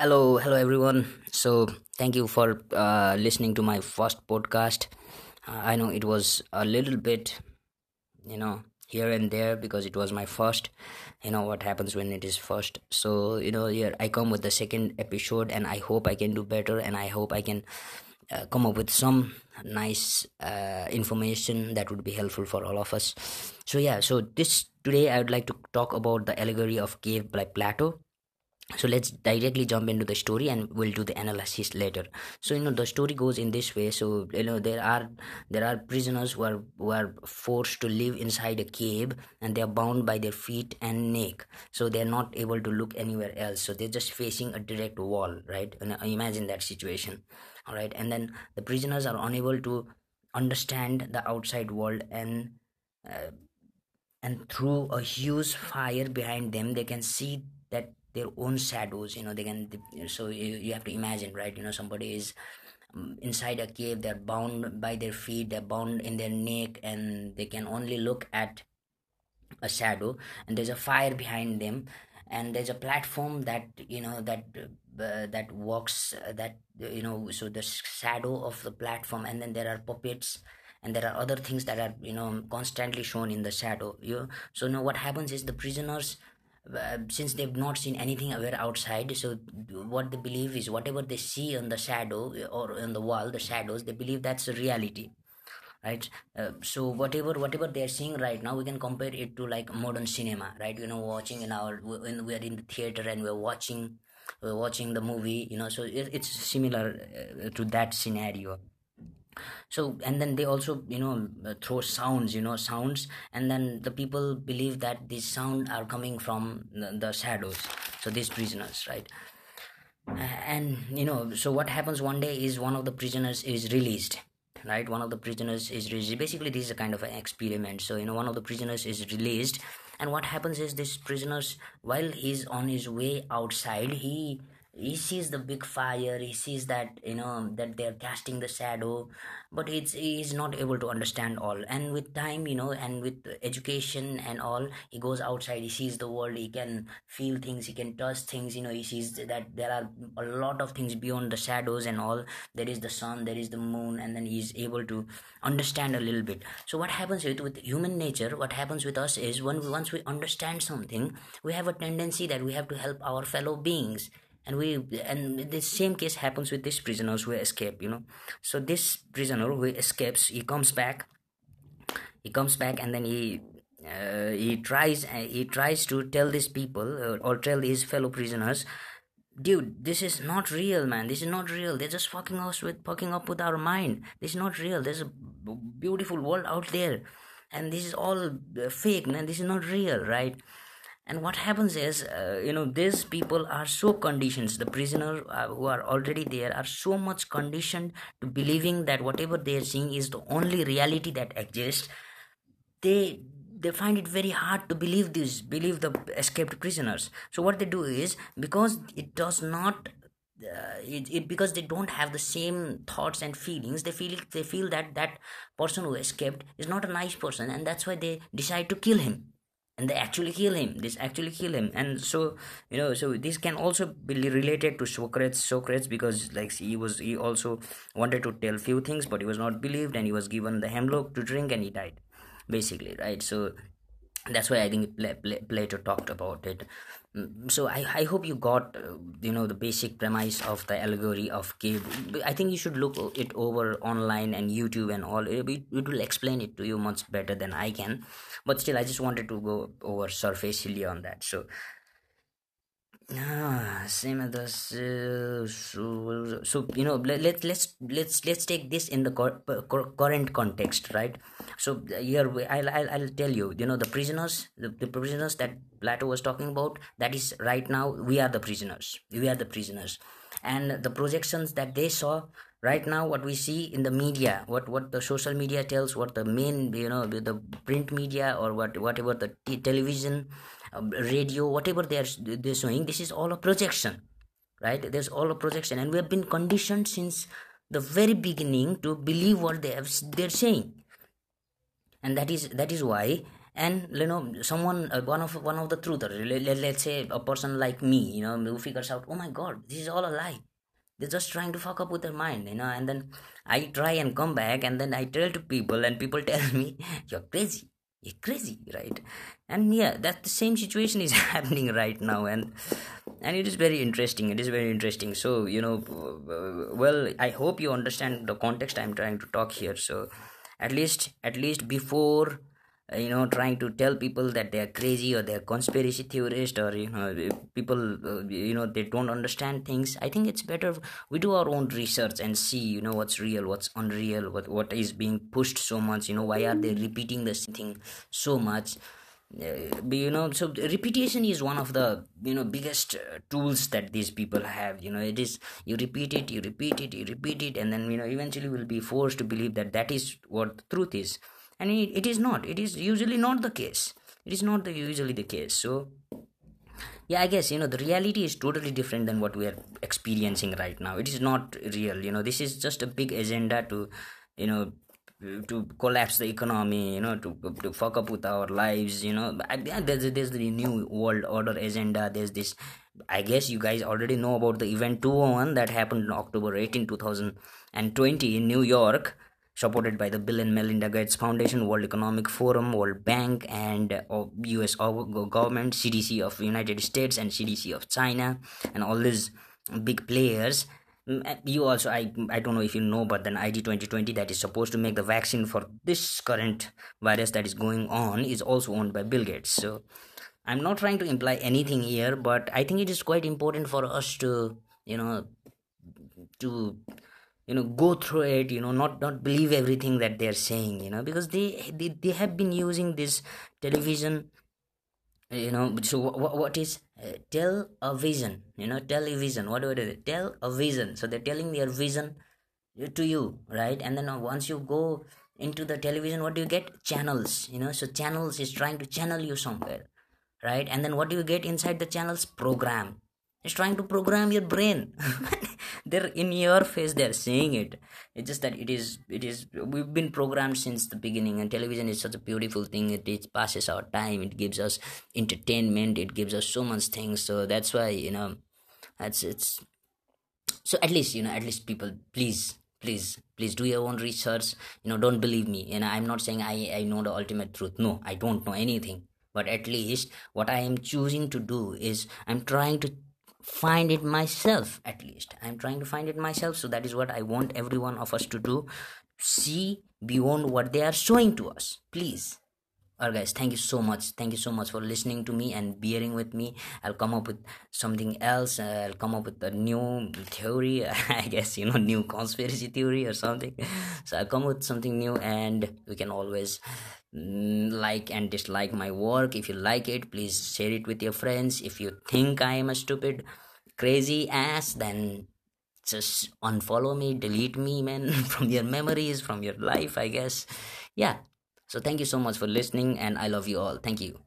Hello, hello everyone. So, thank you for uh, listening to my first podcast. Uh, I know it was a little bit, you know, here and there because it was my first. You know what happens when it is first. So, you know, here I come with the second episode, and I hope I can do better, and I hope I can uh, come up with some nice uh, information that would be helpful for all of us. So, yeah, so this today I would like to talk about the allegory of cave by Plato so let's directly jump into the story and we'll do the analysis later. So you know the story goes in this way. So you know there are there are prisoners who are who are forced to live inside a cave and they are bound by their feet and neck. So they're not able to look anywhere else. So they're just facing a direct wall right? And imagine that situation. All right. And then the prisoners are unable to understand the outside world and uh, and through a huge fire behind them they can see that their own shadows you know they can so you, you have to imagine right you know somebody is um, inside a cave they're bound by their feet they're bound in their neck and they can only look at a shadow and there's a fire behind them and there's a platform that you know that uh, that walks uh, that you know so the shadow of the platform and then there are puppets and there are other things that are you know constantly shown in the shadow you so now what happens is the prisoners since they've not seen anything ever outside so what they believe is whatever they see on the shadow or on the wall the shadows they believe that's a reality right? Uh, so whatever whatever they're seeing right now we can compare it to like modern cinema right? You know watching in our when we're in the theater and we're watching we're watching the movie you know? So it, it's similar uh, to that scenario so and then they also you know uh, throw sounds you know sounds. And then the people believe that these sound are coming from the, the shadows. So these prisoners right? And you know so what happens one day is one of the prisoners is released right? One of the prisoners is released. Basically this is a kind of an experiment. So you know one of the prisoners is released. And what happens is this prisoners while he's on his way outside he he sees the big fire he sees that you know that they're casting the shadow but it's he's not able to understand all. And with time you know and with education and all he goes outside he sees the world he can feel things he can touch things you know he sees that there are a lot of things beyond the shadows and all. There is the sun there is the moon and then he's able to understand a little bit. So what happens with with human nature what happens with us is when once we understand something we have a tendency that we have to help our fellow beings and we and the same case happens with these prisoners who escape you know. So this prisoner who escapes he comes back. He comes back and then he uh, he tries uh, he tries to tell these people uh, or tell his fellow prisoners dude this is not real man. This is not real. They're just fucking us with fucking up with our mind. This is not real. There's a beautiful world out there. And this is all uh, fake man. This is not real right and what happens is uh, you know these people are so conditioned. The prisoner uh, who are already there are so much conditioned to believing that whatever they are seeing is the only reality that exists. They they find it very hard to believe this believe the escaped prisoners. So what they do is because it does not uh, it, it because they don't have the same thoughts and feelings they feel they feel that that person who escaped is not a nice person and that's why they decide to kill him and they actually kill him. This actually kill him. And so you know so this can also be related to socrates socrates because like he was he also wanted to tell few things but he was not believed and he was given the hemlock to drink and he died basically right? So that's why i think plato talked about it. Mm, so I, I hope you got uh, you know the basic premise of the allegory of cave i think you should look it over online and youtube and all. It, it will explain it to you much better than i can. But still i just wanted to go over surfacely on that. So Ah, same as. Uh, so, so you know, let, let let's let's let's take this in the cor- cor- current context, right? So here, I'll, I'll I'll tell you. You know, the prisoners, the, the prisoners that Plato was talking about. That is right now. We are the prisoners. We are the prisoners, and the projections that they saw right now what we see in the media what what the social media tells what the main you know the print media or what whatever the t- television radio whatever they are they're showing this is all a projection right? There's all a projection and we have been conditioned since the very beginning to believe what they have they're saying. And that is that is why and you know someone uh, one of one of the truthers let, let's say a person like me you know who figures out oh my god this is all a lie. They're just trying to fuck up with their mind you know and then i try and come back and then i tell to people and people tell me you're crazy you're crazy right? And yeah that the same situation is happening right now and and it is very interesting it is very interesting. So you know well i hope you understand the context i'm trying to talk here. So at least at least before you know trying to tell people that they are crazy or they're conspiracy theorist or you know people uh, you know they don't understand things. I think it's better we do our own research and see you know what's real what's unreal what what is being pushed so much you know why are they repeating the same thing so much? Uh, you know so repetition is one of the you know biggest uh, tools that these people have you know it is you repeat it you repeat it you repeat it and then you know eventually will be forced to believe that that is what the truth is and it, it is not. It is usually not the case. It is not the usually the case. So yeah i guess you know the reality is totally different than what we are experiencing right now. It is not real you know. This is just a big agenda to you know to collapse the economy you know to to fuck up with our lives you know. There's there's the new world order agenda. There's this i guess you guys already know about the event 201 that happened on october 18 2020 in new york supported by the Bill and Melinda Gates Foundation, World Economic Forum, World Bank, and uh, U.S. government, CDC of United States, and CDC of China, and all these big players. Mm, uh, you also, I, I don't know if you know, but then ID 2020 that is supposed to make the vaccine for this current virus that is going on is also owned by Bill Gates. So I'm not trying to imply anything here, but I think it is quite important for us to, you know, to you know go through it you know not not believe everything that they're saying you know because they they, they have been using this television you know so what, what is uh, tell a vision you know television what do is tell a vision. So they're telling their vision to you right? And then once you go into the television what do you get? Channels you know so channels is trying to channel you somewhere right? And then what do you get inside the channels? Program it's trying to program your brain. They're in your face they're saying it. It's just that it is it is we've been programmed since the beginning and television is such a beautiful thing. It, it passes our time it gives us entertainment it gives us so much things. So that's why you know that's it's so at least you know at least people please please please do your own research. You know don't believe me. And i'm not saying i i know the ultimate truth. No i don't know anything. But at least what i am choosing to do is i'm trying to find it myself at least. I'm trying to find it myself so that is what i want every one of us to do. See beyond what they are showing to us please Alright, guys, thank you so much. Thank you so much for listening to me and bearing with me. I'll come up with something else. Uh, I'll come up with a new theory. I guess you know, new conspiracy theory or something. So I'll come with something new, and we can always mm, like and dislike my work. If you like it, please share it with your friends. If you think I am a stupid, crazy ass, then just unfollow me, delete me, man, from your memories, from your life. I guess. Yeah so thank you so much for listening and I love you all. Thank you.